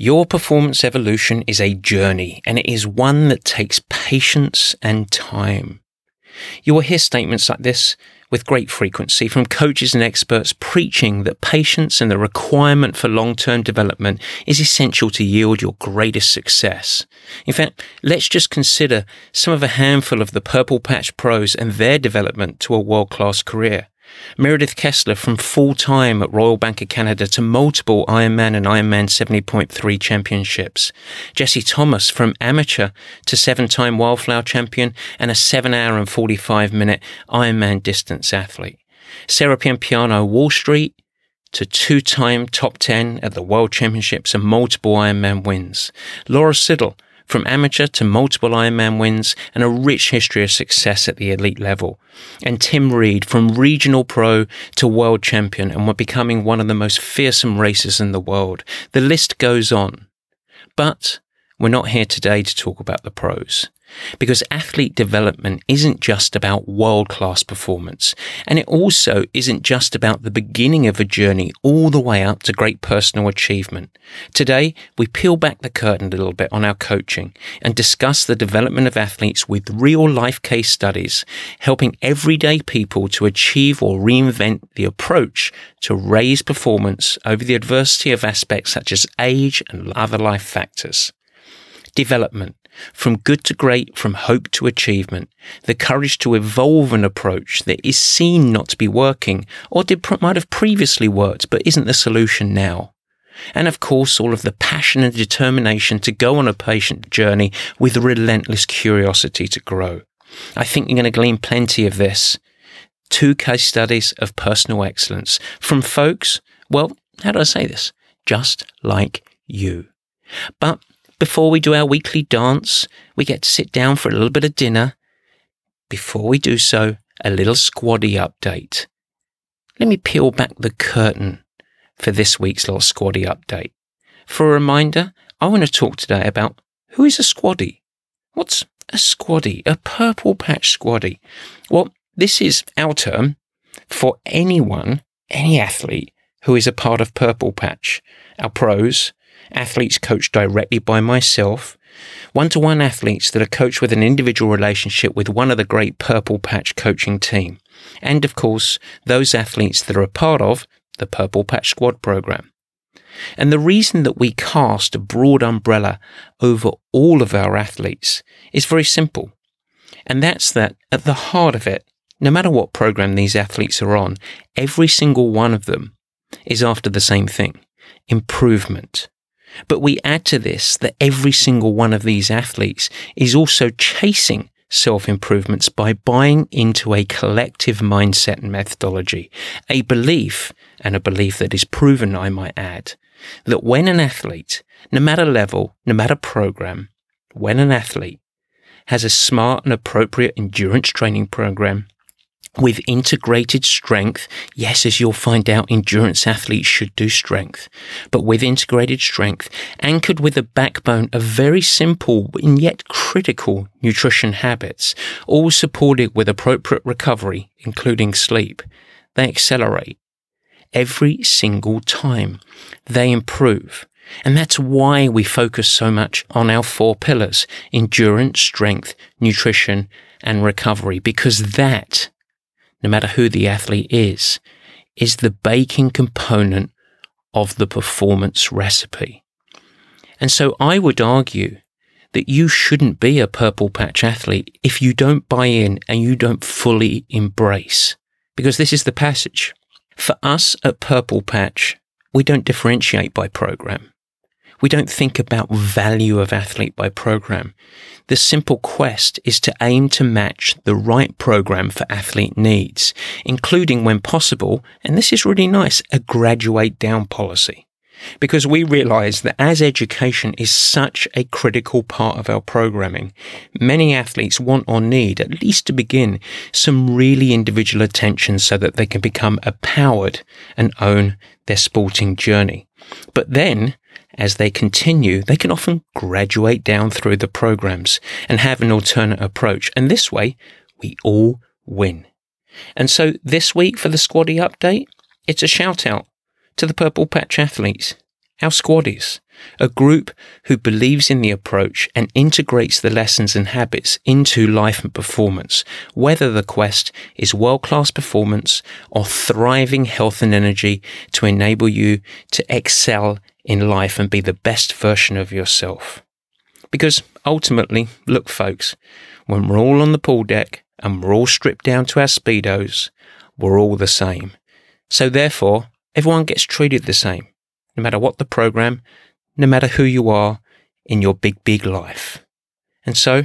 Your performance evolution is a journey and it is one that takes patience and time. You will hear statements like this with great frequency from coaches and experts preaching that patience and the requirement for long-term development is essential to yield your greatest success. In fact, let's just consider some of a handful of the Purple Patch pros and their development to a world-class career. Meredith Kessler from full time at Royal Bank of Canada to multiple Ironman and Ironman 70.3 championships. Jesse Thomas from amateur to seven time wildflower champion and a seven hour and 45 minute Ironman distance athlete. Sarah Piampiano Wall Street to two time top 10 at the World Championships and multiple Ironman wins. Laura Siddall from amateur to multiple Ironman wins and a rich history of success at the elite level. And Tim Reed from regional pro to world champion and we're becoming one of the most fearsome racers in the world. The list goes on. But we're not here today to talk about the pros. Because athlete development isn't just about world class performance. And it also isn't just about the beginning of a journey all the way up to great personal achievement. Today, we peel back the curtain a little bit on our coaching and discuss the development of athletes with real life case studies, helping everyday people to achieve or reinvent the approach to raise performance over the adversity of aspects such as age and other life factors. Development from good to great, from hope to achievement, the courage to evolve an approach that is seen not to be working or did, might have previously worked but isn't the solution now. And of course, all of the passion and determination to go on a patient journey with relentless curiosity to grow. I think you're going to glean plenty of this. Two case studies of personal excellence from folks, well, how do I say this? Just like you. But before we do our weekly dance, we get to sit down for a little bit of dinner. Before we do so, a little squaddy update. Let me peel back the curtain for this week's little squaddy update. For a reminder, I want to talk today about who is a squaddy? What's a squaddy? A purple patch squaddy? Well, this is our term for anyone, any athlete who is a part of Purple Patch. Our pros, athletes coached directly by myself, one to one athletes that are coached with an individual relationship with one of the great Purple Patch coaching team, and of course, those athletes that are a part of the Purple Patch Squad program. And the reason that we cast a broad umbrella over all of our athletes is very simple. And that's that at the heart of it, no matter what program these athletes are on, every single one of them is after the same thing improvement. But we add to this that every single one of these athletes is also chasing self improvements by buying into a collective mindset and methodology, a belief, and a belief that is proven, I might add, that when an athlete, no matter level, no matter program, when an athlete has a smart and appropriate endurance training program, with integrated strength, yes, as you'll find out, endurance athletes should do strength, but with integrated strength, anchored with a backbone of very simple and yet critical nutrition habits, all supported with appropriate recovery, including sleep, they accelerate. Every single time they improve. And that's why we focus so much on our four pillars, endurance, strength, nutrition, and recovery, because that no matter who the athlete is, is the baking component of the performance recipe. And so I would argue that you shouldn't be a purple patch athlete if you don't buy in and you don't fully embrace. Because this is the passage. For us at Purple Patch, we don't differentiate by program. We don't think about value of athlete by program. The simple quest is to aim to match the right program for athlete needs, including when possible, and this is really nice, a graduate down policy. because we realize that as education is such a critical part of our programming, many athletes want or need, at least to begin, some really individual attention so that they can become empowered and own their sporting journey. But then, as they continue, they can often graduate down through the programs and have an alternate approach. And this way, we all win. And so this week for the Squaddy update, it's a shout out to the Purple Patch athletes, our squaddies, a group who believes in the approach and integrates the lessons and habits into life and performance, whether the quest is world class performance or thriving health and energy to enable you to excel in life and be the best version of yourself. Because ultimately, look, folks, when we're all on the pool deck and we're all stripped down to our Speedos, we're all the same. So therefore, Everyone gets treated the same, no matter what the program, no matter who you are in your big, big life. And so,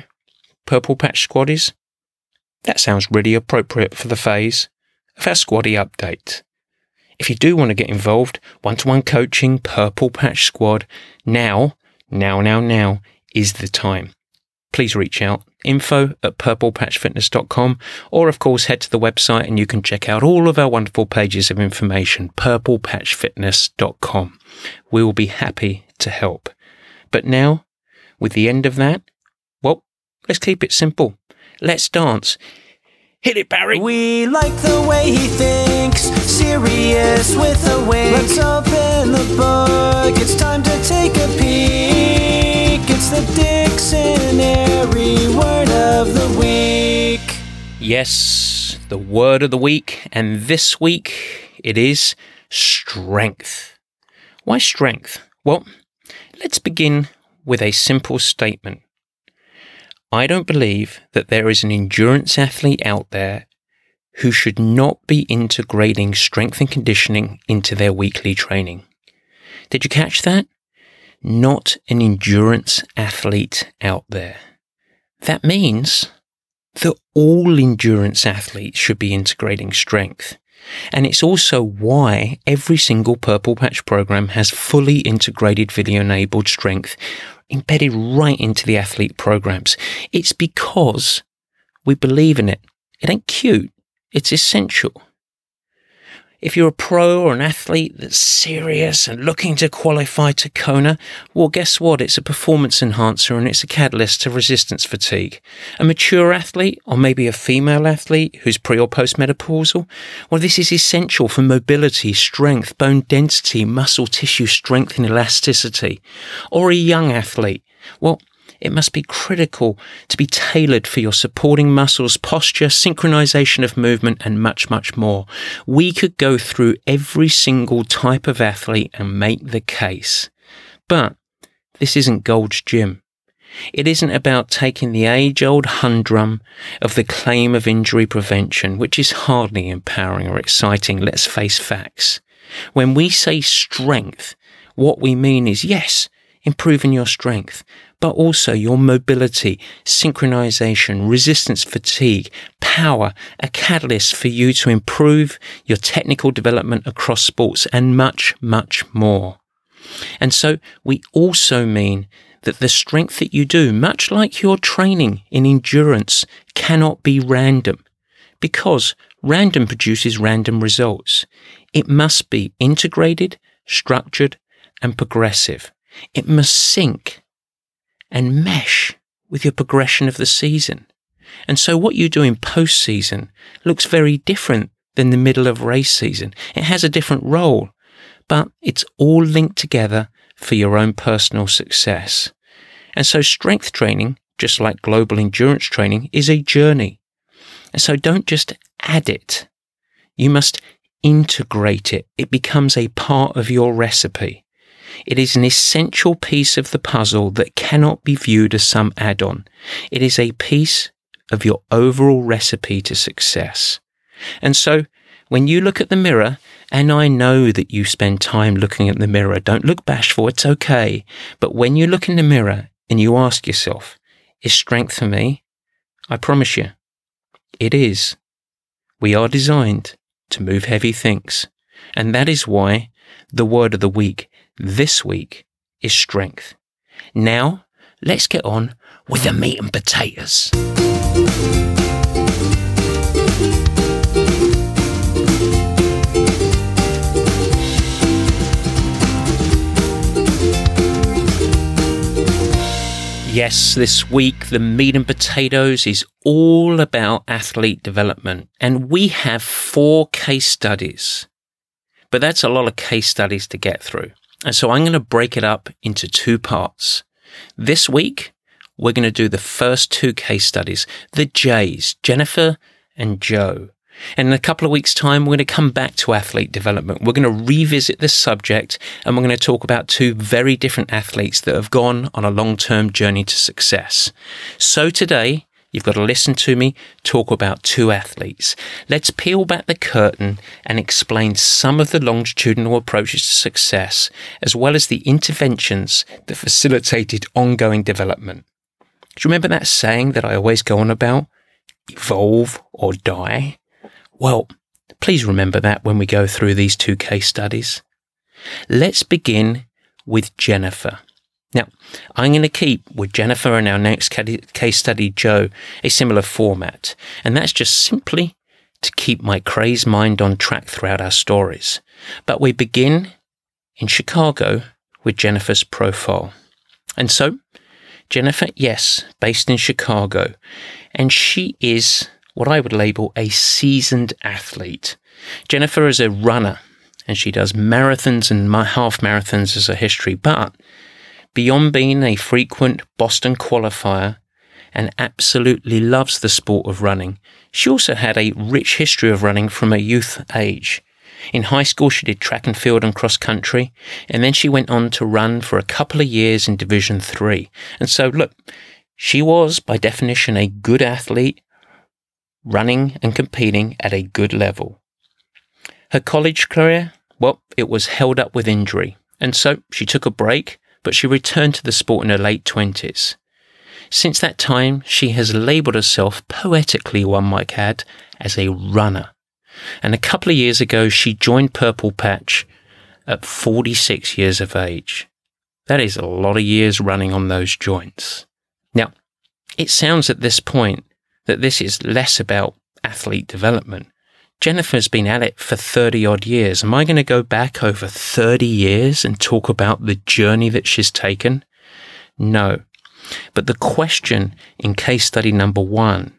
Purple Patch Squaddies, that sounds really appropriate for the phase of our Squaddy update. If you do want to get involved, one to one coaching, Purple Patch Squad, now, now, now, now is the time. Please reach out info at purplepatchfitness.com or of course head to the website and you can check out all of our wonderful pages of information purplepatchfitness.com we will be happy to help. But now with the end of that well let's keep it simple. Let's dance Hit it, Barry. We like the way he thinks, serious with a wink. Let's open the book. It's time to take a peek. It's the dictionary word of the week. Yes, the word of the week. And this week it is strength. Why strength? Well, let's begin with a simple statement. I don't believe that there is an endurance athlete out there who should not be integrating strength and conditioning into their weekly training. Did you catch that? Not an endurance athlete out there. That means that all endurance athletes should be integrating strength. And it's also why every single Purple Patch program has fully integrated video enabled strength embedded right into the athlete programs. It's because we believe in it. It ain't cute. It's essential. If you're a pro or an athlete that's serious and looking to qualify to Kona, well, guess what? It's a performance enhancer and it's a catalyst to resistance fatigue. A mature athlete, or maybe a female athlete who's pre or postmenopausal, well, this is essential for mobility, strength, bone density, muscle tissue strength and elasticity. Or a young athlete, well, it must be critical to be tailored for your supporting muscles, posture, synchronization of movement, and much, much more. We could go through every single type of athlete and make the case. But this isn't Gold's Gym. It isn't about taking the age old humdrum of the claim of injury prevention, which is hardly empowering or exciting. Let's face facts. When we say strength, what we mean is yes, improving your strength, but also your mobility, synchronization, resistance fatigue, power, a catalyst for you to improve your technical development across sports and much, much more. And so we also mean that the strength that you do, much like your training in endurance, cannot be random because random produces random results. It must be integrated, structured, and progressive. It must sync and mesh with your progression of the season. And so what you do in post season looks very different than the middle of race season. It has a different role, but it's all linked together for your own personal success. And so strength training, just like global endurance training, is a journey. And so don't just add it. You must integrate it. It becomes a part of your recipe. It is an essential piece of the puzzle that cannot be viewed as some add on. It is a piece of your overall recipe to success. And so, when you look at the mirror, and I know that you spend time looking at the mirror, don't look bashful, it's okay. But when you look in the mirror and you ask yourself, is strength for me? I promise you, it is. We are designed to move heavy things. And that is why the word of the week This week is strength. Now, let's get on with the meat and potatoes. Yes, this week the meat and potatoes is all about athlete development, and we have four case studies. But that's a lot of case studies to get through. And so I'm going to break it up into two parts. This week, we're going to do the first two case studies, the J's, Jennifer and Joe. And in a couple of weeks' time, we're going to come back to athlete development. We're going to revisit this subject and we're going to talk about two very different athletes that have gone on a long term journey to success. So today, You've got to listen to me talk about two athletes. Let's peel back the curtain and explain some of the longitudinal approaches to success, as well as the interventions that facilitated ongoing development. Do you remember that saying that I always go on about? Evolve or die? Well, please remember that when we go through these two case studies. Let's begin with Jennifer. Now, I'm going to keep with Jennifer and our next case study, Joe, a similar format, and that's just simply to keep my crazed mind on track throughout our stories. But we begin in Chicago with Jennifer's profile. And so, Jennifer, yes, based in Chicago, and she is what I would label a seasoned athlete. Jennifer is a runner, and she does marathons and half marathons as a history, but Beyond being a frequent Boston qualifier and absolutely loves the sport of running, she also had a rich history of running from a youth age. In high school, she did track and field and cross country, and then she went on to run for a couple of years in Division 3. And so, look, she was, by definition, a good athlete, running and competing at a good level. Her college career, well, it was held up with injury. And so she took a break but she returned to the sport in her late 20s. Since that time, she has labelled herself, poetically one might add, as a runner. And a couple of years ago, she joined Purple Patch at 46 years of age. That is a lot of years running on those joints. Now, it sounds at this point that this is less about athlete development Jennifer's been at it for 30 odd years. Am I going to go back over 30 years and talk about the journey that she's taken? No. But the question in case study number one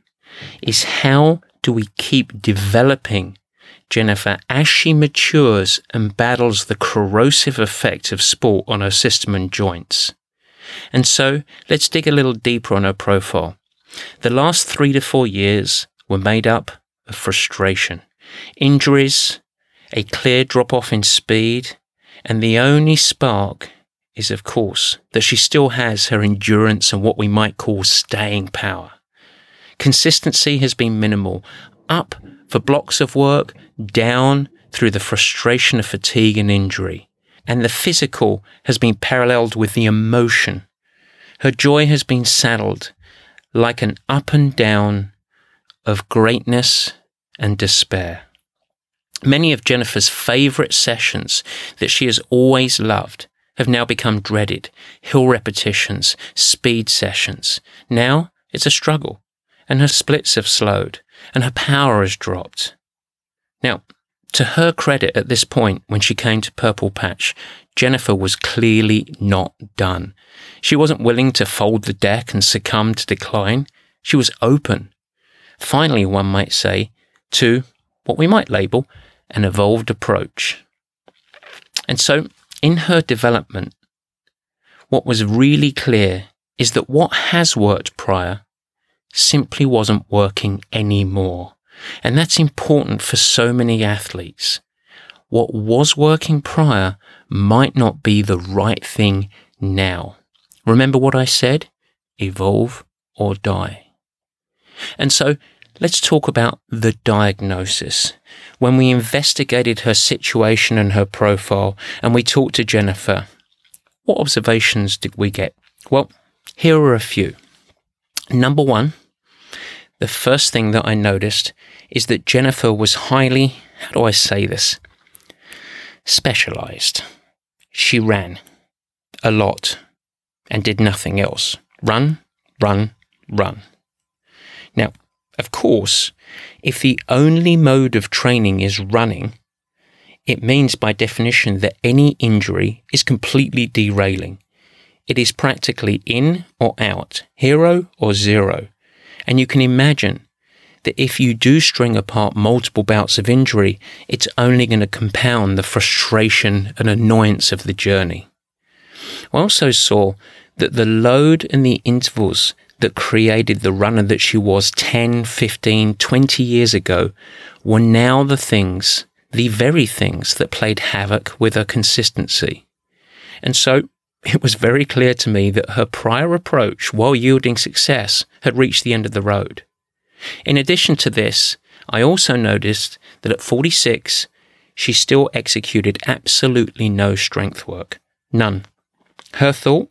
is how do we keep developing Jennifer as she matures and battles the corrosive effect of sport on her system and joints? And so let's dig a little deeper on her profile. The last three to four years were made up of frustration. Injuries, a clear drop off in speed, and the only spark is, of course, that she still has her endurance and what we might call staying power. Consistency has been minimal, up for blocks of work, down through the frustration of fatigue and injury. And the physical has been paralleled with the emotion. Her joy has been saddled like an up and down of greatness and despair. Many of Jennifer's favourite sessions that she has always loved have now become dreaded hill repetitions, speed sessions. Now it's a struggle, and her splits have slowed, and her power has dropped. Now, to her credit at this point, when she came to Purple Patch, Jennifer was clearly not done. She wasn't willing to fold the deck and succumb to decline. She was open. Finally, one might say, to what we might label an evolved approach. And so, in her development, what was really clear is that what has worked prior simply wasn't working anymore. And that's important for so many athletes. What was working prior might not be the right thing now. Remember what I said? Evolve or die. And so Let's talk about the diagnosis. When we investigated her situation and her profile, and we talked to Jennifer, what observations did we get? Well, here are a few. Number one, the first thing that I noticed is that Jennifer was highly, how do I say this, specialized. she ran a lot and did nothing else. Run, run, run. Now, of course, if the only mode of training is running, it means by definition that any injury is completely derailing. It is practically in or out, hero or zero. And you can imagine that if you do string apart multiple bouts of injury, it's only going to compound the frustration and annoyance of the journey. I also saw that the load and the intervals that created the runner that she was 10, 15, 20 years ago were now the things, the very things that played havoc with her consistency. And so it was very clear to me that her prior approach, while yielding success, had reached the end of the road. In addition to this, I also noticed that at 46, she still executed absolutely no strength work. None. Her thought,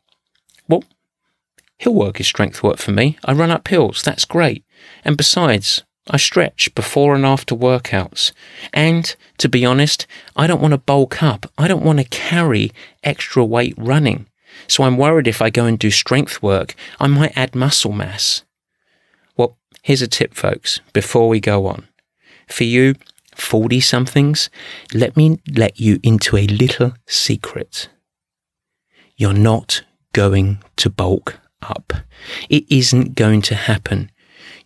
hill work is strength work for me. I run up hills. That's great. And besides, I stretch before and after workouts. And to be honest, I don't want to bulk up. I don't want to carry extra weight running. So I'm worried if I go and do strength work, I might add muscle mass. Well, here's a tip, folks, before we go on. For you, 40 somethings, let me let you into a little secret. You're not going to bulk up. It isn't going to happen.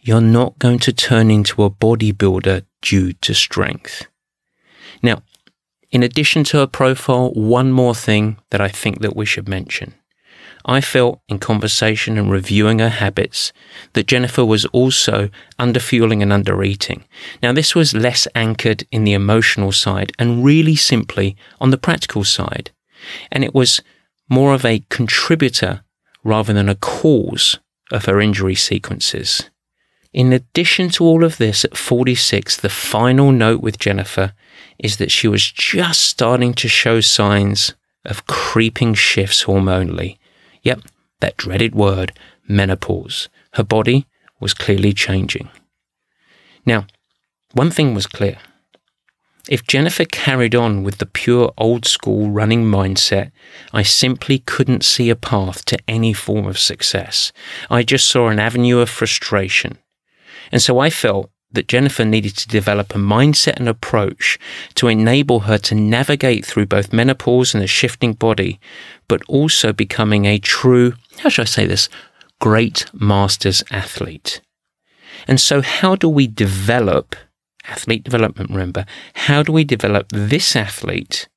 You're not going to turn into a bodybuilder due to strength. Now, in addition to her profile, one more thing that I think that we should mention. I felt in conversation and reviewing her habits that Jennifer was also underfueling and undereating. Now, this was less anchored in the emotional side and really simply on the practical side. And it was more of a contributor rather than a cause of her injury sequences. In addition to all of this, at 46, the final note with Jennifer is that she was just starting to show signs of creeping shifts hormonally. Yep, that dreaded word, menopause. Her body was clearly changing. Now, one thing was clear. If Jennifer carried on with the pure old school running mindset, I simply couldn't see a path to any form of success. I just saw an avenue of frustration. And so I felt that Jennifer needed to develop a mindset and approach to enable her to navigate through both menopause and a shifting body, but also becoming a true, how should I say this, great masters athlete. And so, how do we develop athlete development, remember, how do we develop this athlete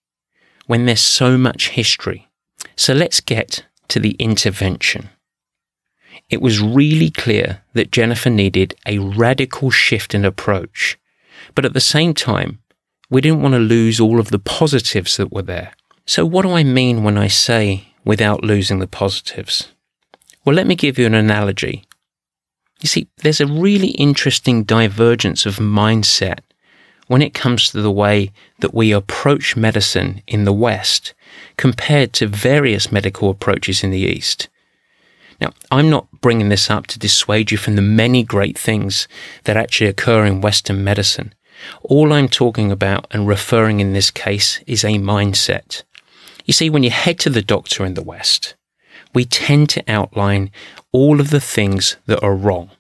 when there's so much history? So let's get to the intervention. It was really clear that Jennifer needed a radical shift in approach. But at the same time, we didn't want to lose all of the positives that were there. So, what do I mean when I say without losing the positives? Well, let me give you an analogy you see, there's a really interesting divergence of mindset when it comes to the way that we approach medicine in the West compared to various medical approaches in the East. Now, I'm not bringing this up to dissuade you from the many great things that actually occur in Western medicine. All I'm talking about and referring in this case is a mindset. You see, when you head to the doctor in the West, we tend to outline all of the things that are wrong.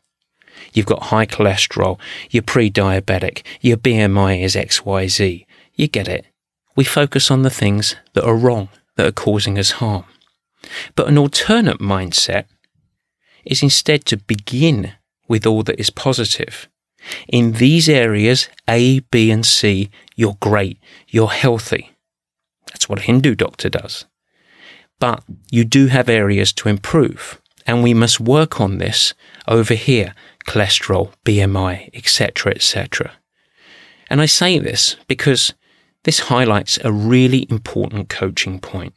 You've got high cholesterol, you're pre diabetic, your BMI is XYZ. You get it. We focus on the things that are wrong, that are causing us harm. But an alternate mindset is instead to begin with all that is positive. In these areas, A, B, and C, you're great, you're healthy. That's what a Hindu doctor does. But you do have areas to improve, and we must work on this over here cholesterol, BMI, etc., etc. And I say this because this highlights a really important coaching point.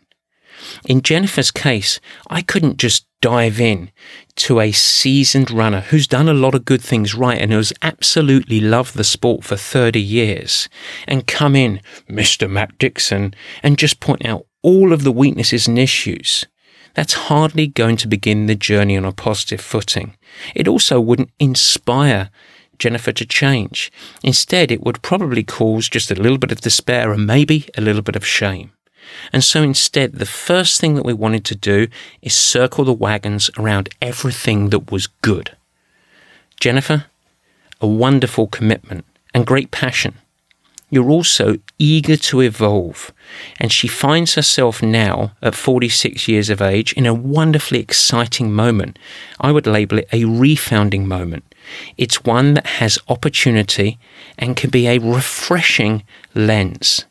In Jennifer's case, I couldn't just dive in to a seasoned runner who's done a lot of good things right and who's absolutely loved the sport for 30 years and come in, Mr. Matt Dixon, and just point out all of the weaknesses and issues that's hardly going to begin the journey on a positive footing. It also wouldn't inspire Jennifer to change. Instead, it would probably cause just a little bit of despair and maybe a little bit of shame. And so instead, the first thing that we wanted to do is circle the wagons around everything that was good. Jennifer, a wonderful commitment and great passion. You're also eager to evolve. And she finds herself now, at 46 years of age, in a wonderfully exciting moment. I would label it a refounding moment. It's one that has opportunity and can be a refreshing lens.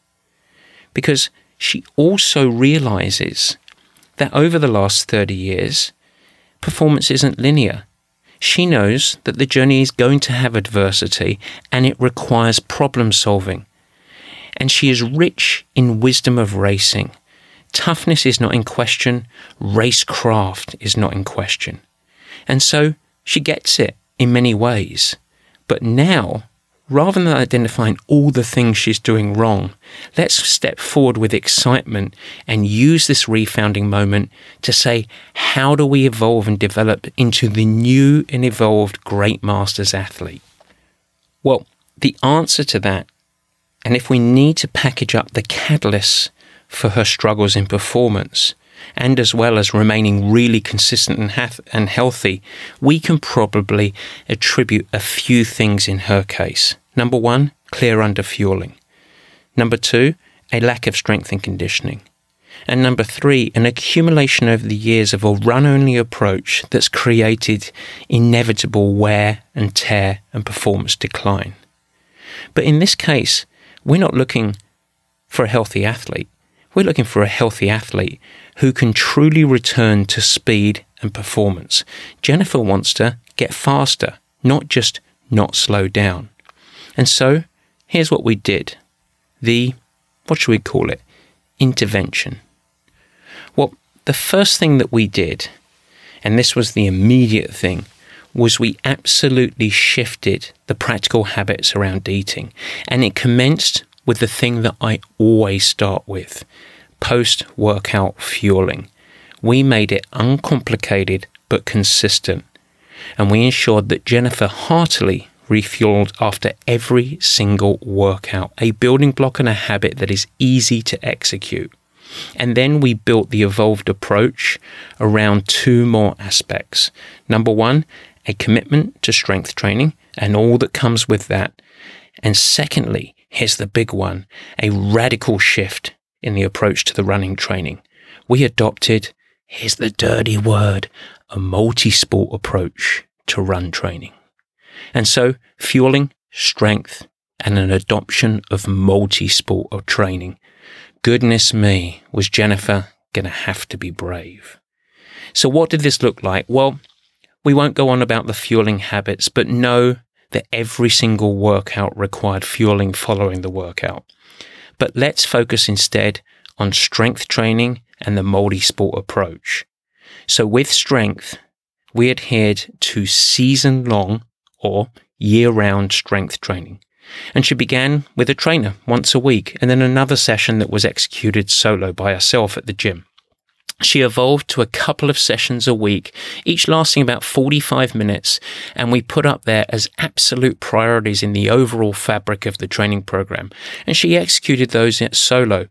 Because she also realizes that over the last 30 years, performance isn't linear. She knows that the journey is going to have adversity and it requires problem solving. And she is rich in wisdom of racing. Toughness is not in question, racecraft is not in question. And so she gets it in many ways. But now rather than identifying all the things she's doing wrong, let's step forward with excitement and use this refounding moment to say, how do we evolve and develop into the new and evolved great masters athlete? Well, the answer to that, and if we need to package up the catalysts for her struggles in performance, and as well as remaining really consistent and, hath- and healthy, we can probably attribute a few things in her case. Number one, clear underfueling. Number two, a lack of strength and conditioning. And number three, an accumulation over the years of a run only approach that's created inevitable wear and tear and performance decline. But in this case, we're not looking for a healthy athlete. We're looking for a healthy athlete who can truly return to speed and performance. Jennifer wants to get faster, not just not slow down. And so here's what we did the, what should we call it? Intervention. Well, the first thing that we did, and this was the immediate thing, was we absolutely shifted the practical habits around eating. And it commenced with the thing that I always start with post workout fueling. We made it uncomplicated but consistent. And we ensured that Jennifer heartily refueled after every single workout, a building block and a habit that is easy to execute. And then we built the evolved approach around two more aspects. Number one, a commitment to strength training and all that comes with that. And secondly, here's the big one a radical shift in the approach to the running training. We adopted, here's the dirty word, a multi sport approach to run training. And so, fueling, strength, and an adoption of multi sport of training. Goodness me, was Jennifer going to have to be brave? So, what did this look like? Well, we won't go on about the fueling habits, but know that every single workout required fueling following the workout. But let's focus instead on strength training and the multi sport approach. So with strength, we adhered to season long or year round strength training. And she began with a trainer once a week and then another session that was executed solo by herself at the gym. She evolved to a couple of sessions a week, each lasting about 45 minutes, and we put up there as absolute priorities in the overall fabric of the training program. And she executed those at solo.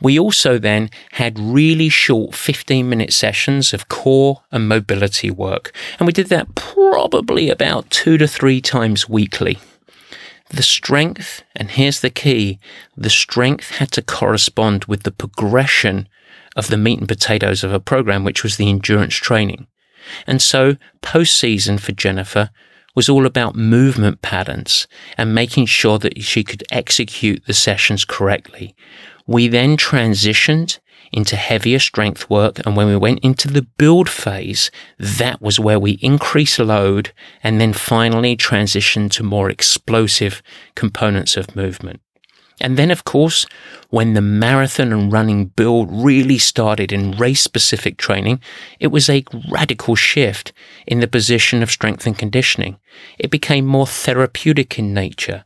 We also then had really short 15 minute sessions of core and mobility work, and we did that probably about two to three times weekly. The strength, and here's the key the strength had to correspond with the progression of the meat and potatoes of a program, which was the endurance training. And so post season for Jennifer was all about movement patterns and making sure that she could execute the sessions correctly. We then transitioned into heavier strength work. And when we went into the build phase, that was where we increased load and then finally transitioned to more explosive components of movement. And then, of course, when the marathon and running build really started in race specific training, it was a radical shift in the position of strength and conditioning. It became more therapeutic in nature.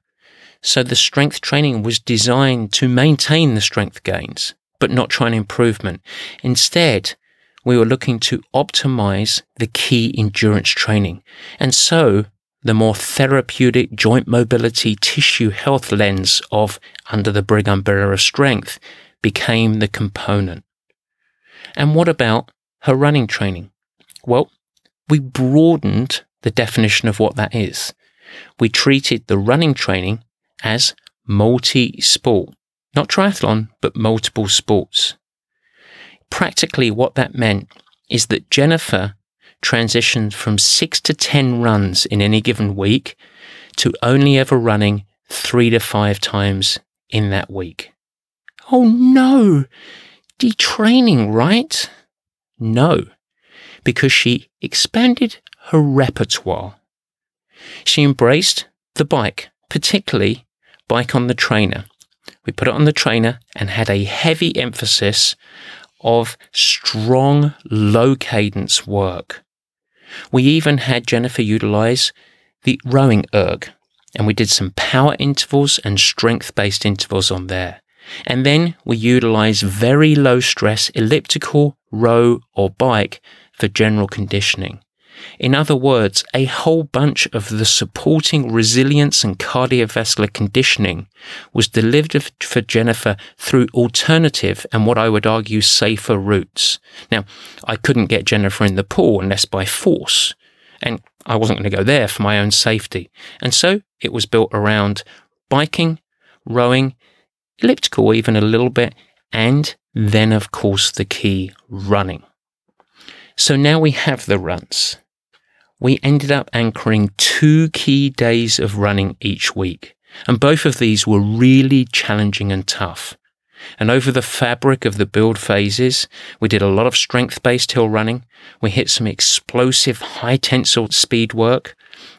So the strength training was designed to maintain the strength gains, but not try an improvement. Instead, we were looking to optimize the key endurance training. And so the more therapeutic joint mobility tissue health lens of under the brig umbrella of strength became the component. And what about her running training? Well, we broadened the definition of what that is. We treated the running training as multi sport, not triathlon, but multiple sports. Practically, what that meant is that Jennifer transitioned from six to 10 runs in any given week to only ever running three to five times in that week. Oh no! Detraining, right? No, because she expanded her repertoire. She embraced the bike, particularly bike on the trainer. We put it on the trainer and had a heavy emphasis of strong, low cadence work. We even had Jennifer utilize the rowing erg, and we did some power intervals and strength based intervals on there. And then we utilize very low stress elliptical, row, or bike for general conditioning. In other words, a whole bunch of the supporting resilience and cardiovascular conditioning was delivered for Jennifer through alternative and what I would argue safer routes. Now, I couldn't get Jennifer in the pool unless by force, and I wasn't going to go there for my own safety. And so it was built around biking, rowing, elliptical even a little bit, and then, of course, the key running. So now we have the runs we ended up anchoring two key days of running each week. And both of these were really challenging and tough. And over the fabric of the build phases, we did a lot of strength based hill running. We hit some explosive high tensile speed work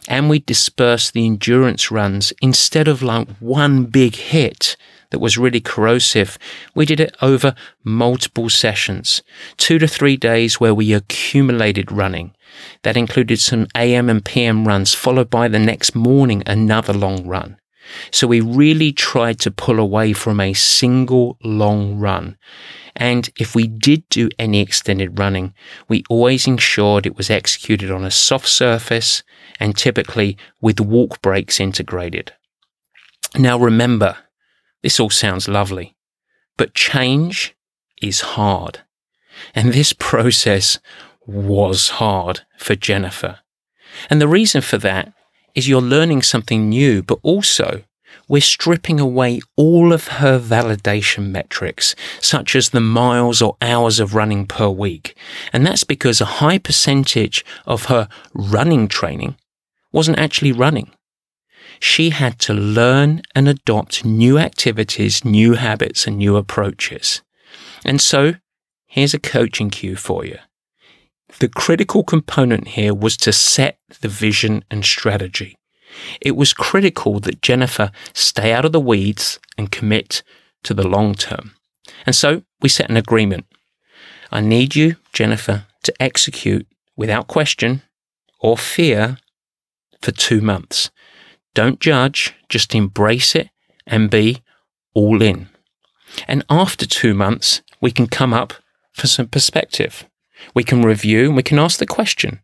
and we dispersed the endurance runs instead of like one big hit that was really corrosive. We did it over multiple sessions, two to three days where we accumulated running. That included some AM and PM runs, followed by the next morning another long run. So we really tried to pull away from a single long run. And if we did do any extended running, we always ensured it was executed on a soft surface and typically with walk breaks integrated. Now remember, this all sounds lovely, but change is hard. And this process was hard for Jennifer. And the reason for that is you're learning something new, but also we're stripping away all of her validation metrics, such as the miles or hours of running per week. And that's because a high percentage of her running training wasn't actually running. She had to learn and adopt new activities, new habits, and new approaches. And so here's a coaching cue for you. The critical component here was to set the vision and strategy. It was critical that Jennifer stay out of the weeds and commit to the long term. And so we set an agreement. I need you, Jennifer, to execute without question or fear for two months. Don't judge, just embrace it and be all in. And after two months, we can come up for some perspective. We can review and we can ask the question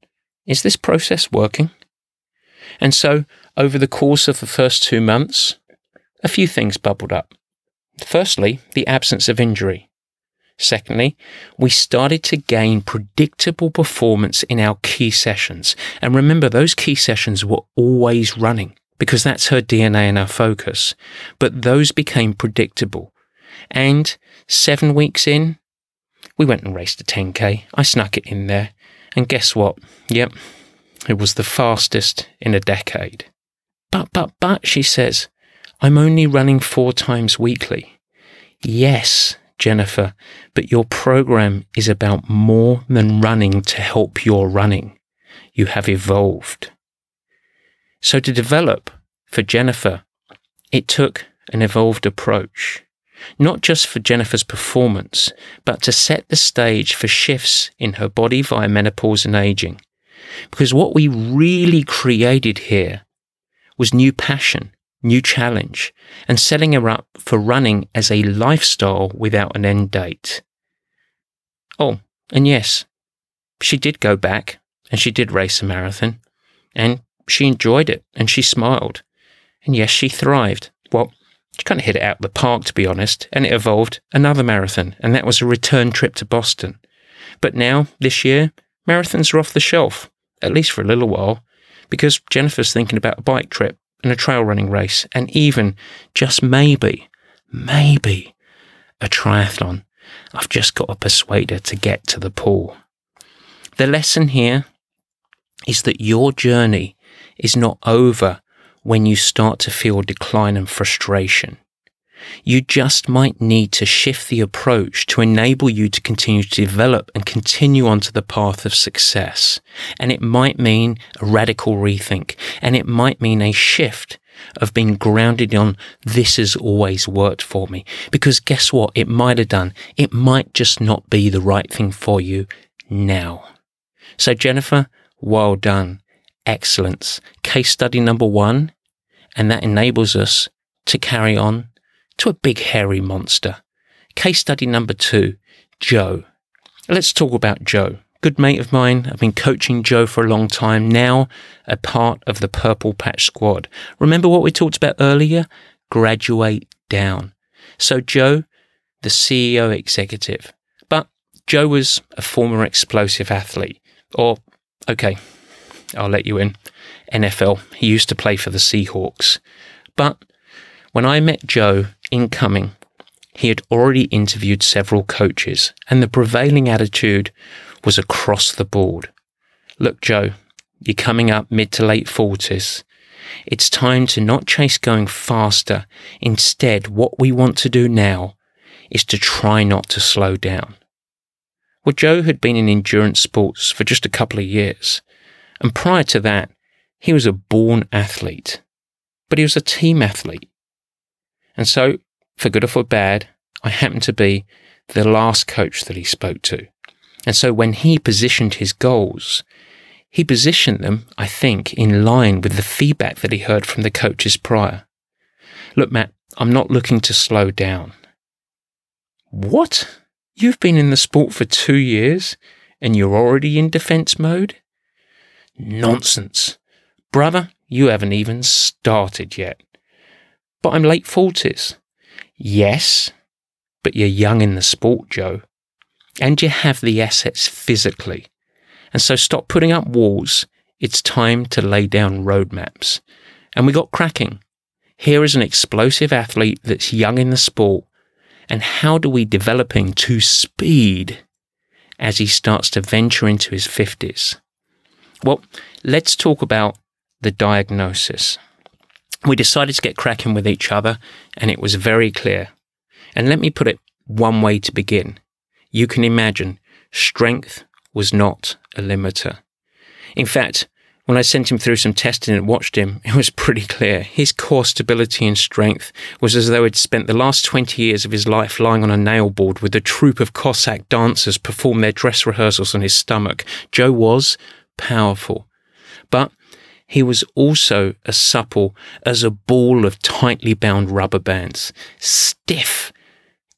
Is this process working? And so, over the course of the first two months, a few things bubbled up. Firstly, the absence of injury. Secondly, we started to gain predictable performance in our key sessions. And remember, those key sessions were always running because that's her DNA and our focus. But those became predictable. And seven weeks in, we went and raced a 10K. I snuck it in there. And guess what? Yep, it was the fastest in a decade. But, but, but, she says, I'm only running four times weekly. Yes, Jennifer, but your program is about more than running to help your running. You have evolved. So to develop for Jennifer, it took an evolved approach not just for Jennifer's performance, but to set the stage for shifts in her body via menopause and aging. Because what we really created here was new passion, new challenge, and setting her up for running as a lifestyle without an end date. Oh, and yes, she did go back and she did race a marathon and she enjoyed it and she smiled. And yes, she thrived. Well, kind of hit it out the park, to be honest, and it evolved another marathon, and that was a return trip to Boston. But now, this year, marathons are off the shelf, at least for a little while, because Jennifer's thinking about a bike trip and a trail running race, and even, just maybe, maybe, a triathlon. I've just got to persuade her to get to the pool. The lesson here is that your journey is not over when you start to feel decline and frustration. You just might need to shift the approach to enable you to continue to develop and continue onto the path of success. And it might mean a radical rethink and it might mean a shift of being grounded on this has always worked for me. Because guess what? It might have done. It might just not be the right thing for you now. So Jennifer, well done. Excellence. Case study number one. And that enables us to carry on to a big hairy monster. Case study number two, Joe. Let's talk about Joe. Good mate of mine. I've been coaching Joe for a long time, now a part of the Purple Patch squad. Remember what we talked about earlier? Graduate down. So, Joe, the CEO executive. But Joe was a former explosive athlete. Or, okay, I'll let you in. NFL. He used to play for the Seahawks. But when I met Joe incoming, he had already interviewed several coaches, and the prevailing attitude was across the board. Look, Joe, you're coming up mid to late 40s. It's time to not chase going faster. Instead, what we want to do now is to try not to slow down. Well, Joe had been in endurance sports for just a couple of years, and prior to that, he was a born athlete, but he was a team athlete. And so, for good or for bad, I happened to be the last coach that he spoke to. And so when he positioned his goals, he positioned them, I think, in line with the feedback that he heard from the coaches prior. Look, Matt, I'm not looking to slow down. What? You've been in the sport for two years and you're already in defense mode? Nonsense. Brother, you haven't even started yet. But I'm late 40s. Yes, but you're young in the sport, Joe and you have the assets physically. And so stop putting up walls. It's time to lay down roadmaps. And we got cracking. Here is an explosive athlete that's young in the sport. And how do we develop him to speed as he starts to venture into his 50s? Well, let's talk about the diagnosis. We decided to get cracking with each other, and it was very clear. And let me put it one way to begin you can imagine strength was not a limiter. In fact, when I sent him through some testing and watched him, it was pretty clear. His core stability and strength was as though he'd spent the last 20 years of his life lying on a nail board with a troupe of Cossack dancers perform their dress rehearsals on his stomach. Joe was powerful, but he was also as supple as a ball of tightly bound rubber bands, stiff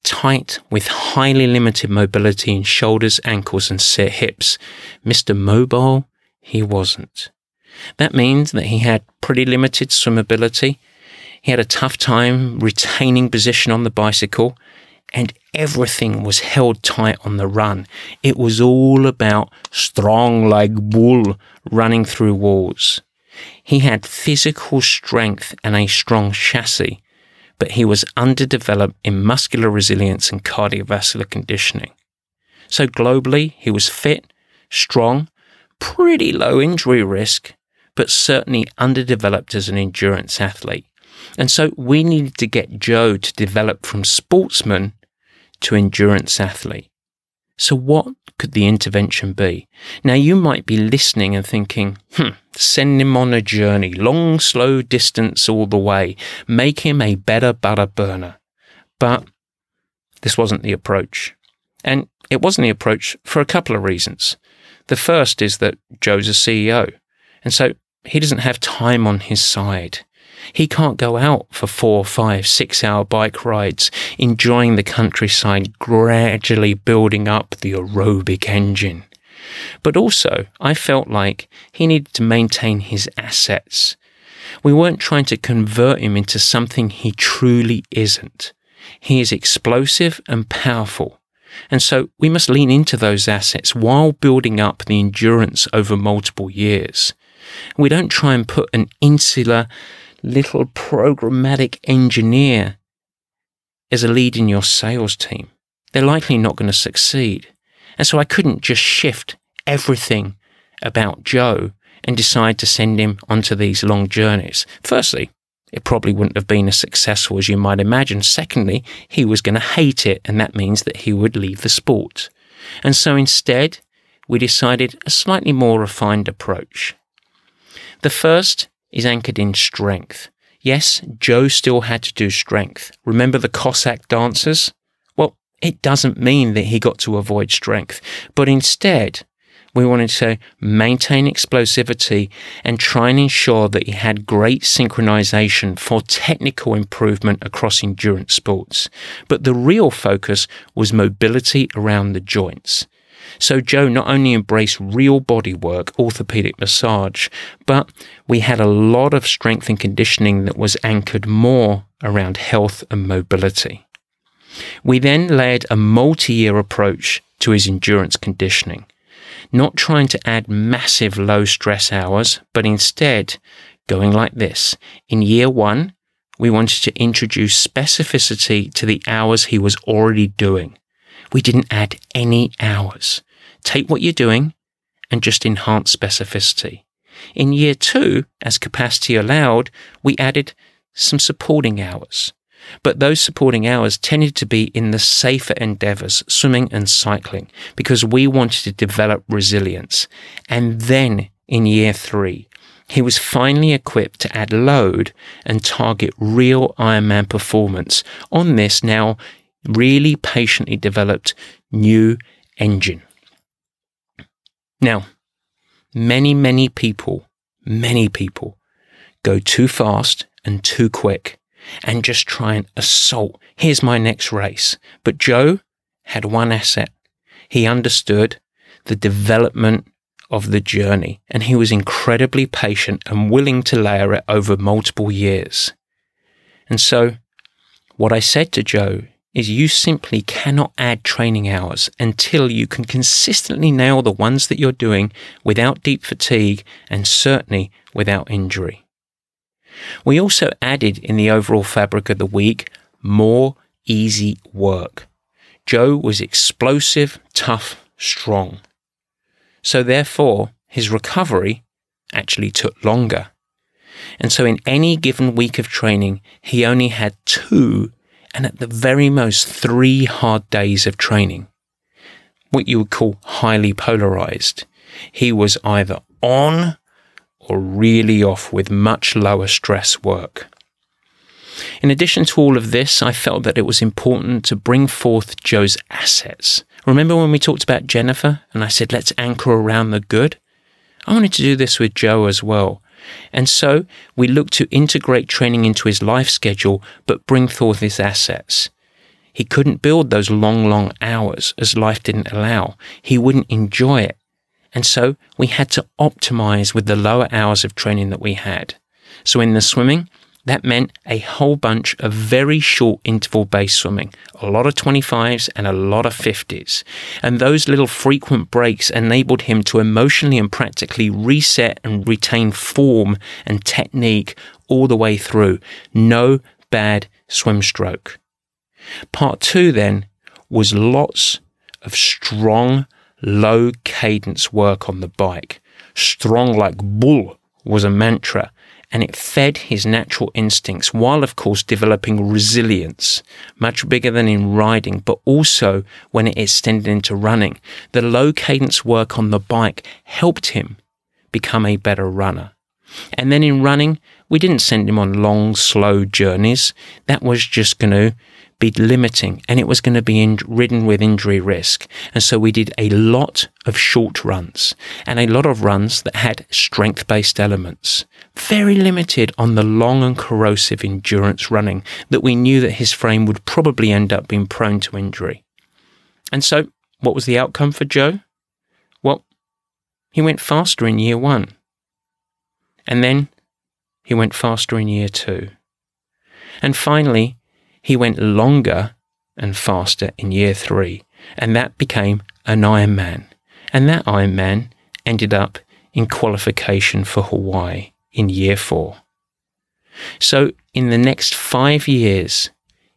tight with highly limited mobility in shoulders, ankles, and hips. Mr. Mobile, he wasn't. That means that he had pretty limited swimmability. He had a tough time retaining position on the bicycle, and everything was held tight on the run. It was all about strong like bull running through walls. He had physical strength and a strong chassis, but he was underdeveloped in muscular resilience and cardiovascular conditioning. So globally, he was fit, strong, pretty low injury risk, but certainly underdeveloped as an endurance athlete. And so we needed to get Joe to develop from sportsman to endurance athlete. So, what could the intervention be? Now, you might be listening and thinking, hmm, send him on a journey, long, slow distance all the way, make him a better butter burner. But this wasn't the approach. And it wasn't the approach for a couple of reasons. The first is that Joe's a CEO, and so he doesn't have time on his side. He can't go out for four, five, six hour bike rides, enjoying the countryside, gradually building up the aerobic engine. But also, I felt like he needed to maintain his assets. We weren't trying to convert him into something he truly isn't. He is explosive and powerful. And so we must lean into those assets while building up the endurance over multiple years. We don't try and put an insular little programmatic engineer as a lead in your sales team. They're likely not going to succeed. And so I couldn't just shift everything about Joe and decide to send him onto these long journeys. Firstly, it probably wouldn't have been as successful as you might imagine. Secondly, he was going to hate it, and that means that he would leave the sport. And so instead, we decided a slightly more refined approach. The first is anchored in strength. Yes, Joe still had to do strength. Remember the Cossack dancers? Well, it doesn't mean that he got to avoid strength, but instead, we wanted to maintain explosivity and try and ensure that he had great synchronization for technical improvement across endurance sports. But the real focus was mobility around the joints. So Joe not only embraced real body work, orthopedic massage, but we had a lot of strength and conditioning that was anchored more around health and mobility. We then layered a multi year approach to his endurance conditioning not trying to add massive low stress hours, but instead going like this. In year one, we wanted to introduce specificity to the hours he was already doing. We didn't add any hours. Take what you're doing and just enhance specificity. In year two, as capacity allowed, we added some supporting hours. But those supporting hours tended to be in the safer endeavors, swimming and cycling, because we wanted to develop resilience. And then in year three, he was finally equipped to add load and target real Ironman performance on this now really patiently developed new engine. Now, many, many people, many people go too fast and too quick and just try and assault. Here's my next race. But Joe had one asset. He understood the development of the journey and he was incredibly patient and willing to layer it over multiple years. And so what I said to Joe is you simply cannot add training hours until you can consistently nail the ones that you're doing without deep fatigue and certainly without injury. We also added in the overall fabric of the week more easy work. Joe was explosive, tough, strong. So therefore, his recovery actually took longer. And so in any given week of training, he only had two and at the very most three hard days of training. What you would call highly polarized. He was either on or really off with much lower stress work. In addition to all of this, I felt that it was important to bring forth Joe's assets. Remember when we talked about Jennifer and I said, let's anchor around the good? I wanted to do this with Joe as well. And so we looked to integrate training into his life schedule, but bring forth his assets. He couldn't build those long, long hours as life didn't allow. He wouldn't enjoy it. And so we had to optimize with the lower hours of training that we had. So in the swimming, that meant a whole bunch of very short interval based swimming, a lot of 25s and a lot of 50s. And those little frequent breaks enabled him to emotionally and practically reset and retain form and technique all the way through. No bad swim stroke. Part two then was lots of strong low cadence work on the bike. Strong like bull was a mantra, and it fed his natural instincts while, of course, developing resilience, much bigger than in riding, but also when it extended into running. The low cadence work on the bike helped him become a better runner. And then in running, we didn't send him on long, slow journeys. That was just going to be limiting and it was going to be in, ridden with injury risk. And so we did a lot of short runs and a lot of runs that had strength based elements. Very limited on the long and corrosive endurance running that we knew that his frame would probably end up being prone to injury. And so what was the outcome for Joe? Well, he went faster in year one. And then He went faster in year two. And finally, he went longer and faster in year three, and that became an Ironman. And that Ironman ended up in qualification for Hawaii in year four. So, in the next five years,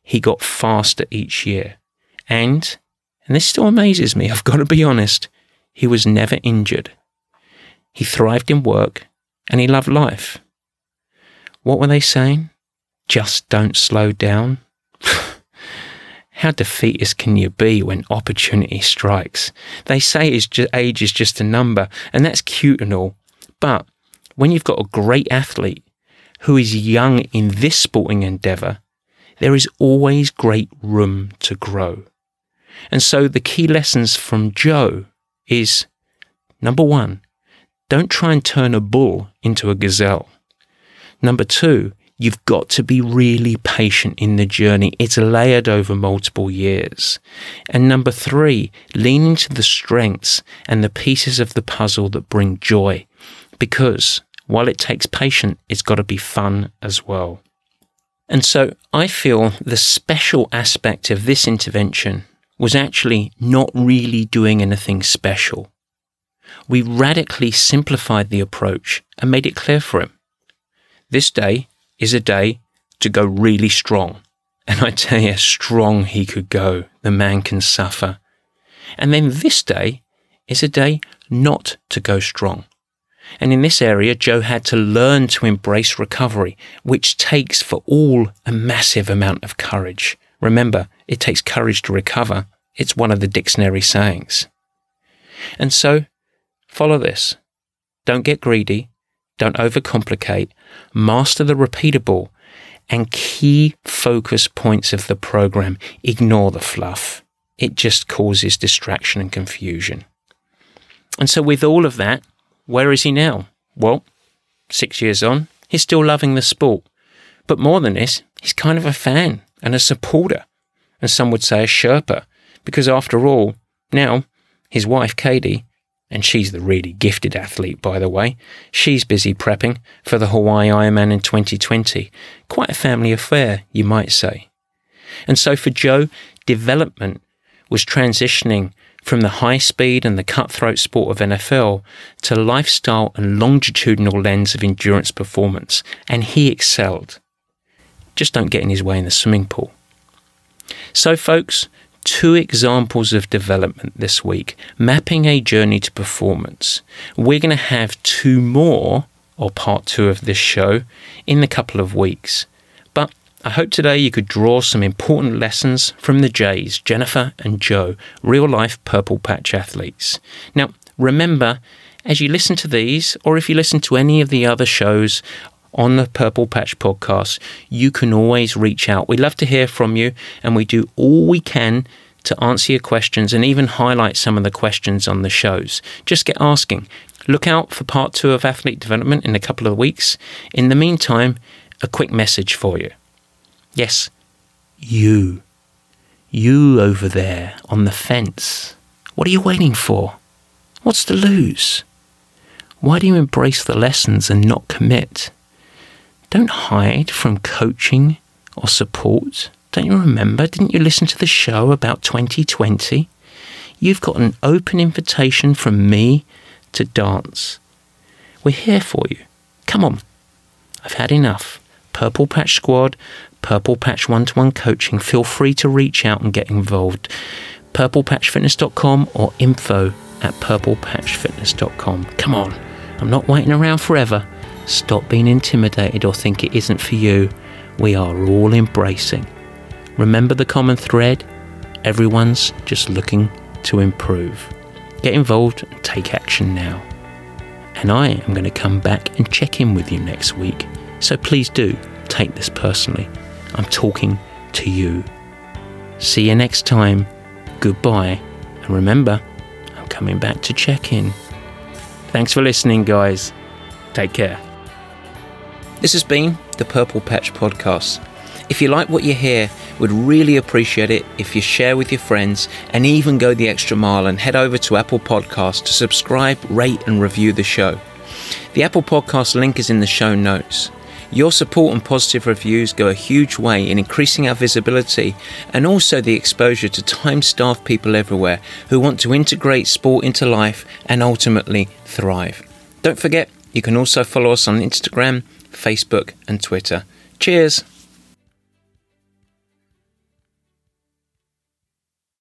he got faster each year. And, and this still amazes me, I've got to be honest, he was never injured. He thrived in work and he loved life. What were they saying? Just don't slow down. How defeatist can you be when opportunity strikes? They say age is just a number, and that's cute and all. But when you've got a great athlete who is young in this sporting endeavour, there is always great room to grow. And so the key lessons from Joe is number one, don't try and turn a bull into a gazelle. Number two, you've got to be really patient in the journey. It's layered over multiple years. And number three, lean into the strengths and the pieces of the puzzle that bring joy. Because while it takes patience, it's got to be fun as well. And so I feel the special aspect of this intervention was actually not really doing anything special. We radically simplified the approach and made it clear for him. This day is a day to go really strong. And I tell you, strong he could go. The man can suffer. And then this day is a day not to go strong. And in this area, Joe had to learn to embrace recovery, which takes for all a massive amount of courage. Remember, it takes courage to recover. It's one of the dictionary sayings. And so, follow this. Don't get greedy. Don't overcomplicate. Master the repeatable and key focus points of the program. Ignore the fluff. It just causes distraction and confusion. And so, with all of that, where is he now? Well, six years on, he's still loving the sport. But more than this, he's kind of a fan and a supporter, and some would say a Sherpa, because after all, now his wife Katie, and she's the really gifted athlete, by the way, she's busy prepping for the Hawaii Ironman in 2020. Quite a family affair, you might say. And so for Joe, development was transitioning from the high speed and the cutthroat sport of NFL to lifestyle and longitudinal lens of endurance performance, and he excelled. Just don't get in his way in the swimming pool. So, folks, two examples of development this week, mapping a journey to performance. We're going to have two more, or part two of this show, in a couple of weeks. But I hope today you could draw some important lessons from the Jays, Jennifer and Joe, real life Purple Patch athletes. Now, remember, as you listen to these, or if you listen to any of the other shows on the Purple Patch podcast, you can always reach out. We'd love to hear from you, and we do all we can to answer your questions and even highlight some of the questions on the shows. Just get asking. Look out for part two of athlete development in a couple of weeks. In the meantime, a quick message for you. Yes, you. You over there on the fence. What are you waiting for? What's to lose? Why do you embrace the lessons and not commit? Don't hide from coaching or support. Don't you remember? Didn't you listen to the show about 2020? You've got an open invitation from me to dance. We're here for you. Come on. I've had enough. Purple Patch Squad, Purple Patch one to one coaching, feel free to reach out and get involved. PurplePatchFitness.com or info at PurplePatchFitness.com. Come on, I'm not waiting around forever. Stop being intimidated or think it isn't for you. We are all embracing. Remember the common thread? Everyone's just looking to improve. Get involved and take action now. And I am going to come back and check in with you next week. So please do take this personally. I'm talking to you. See you next time. Goodbye. And remember, I'm coming back to check in. Thanks for listening, guys. Take care. This has been the Purple Patch Podcast. If you like what you hear, we'd really appreciate it if you share with your friends and even go the extra mile and head over to Apple Podcasts to subscribe, rate, and review the show. The Apple Podcast link is in the show notes. Your support and positive reviews go a huge way in increasing our visibility and also the exposure to time starved people everywhere who want to integrate sport into life and ultimately thrive. Don't forget, you can also follow us on Instagram, Facebook, and Twitter. Cheers!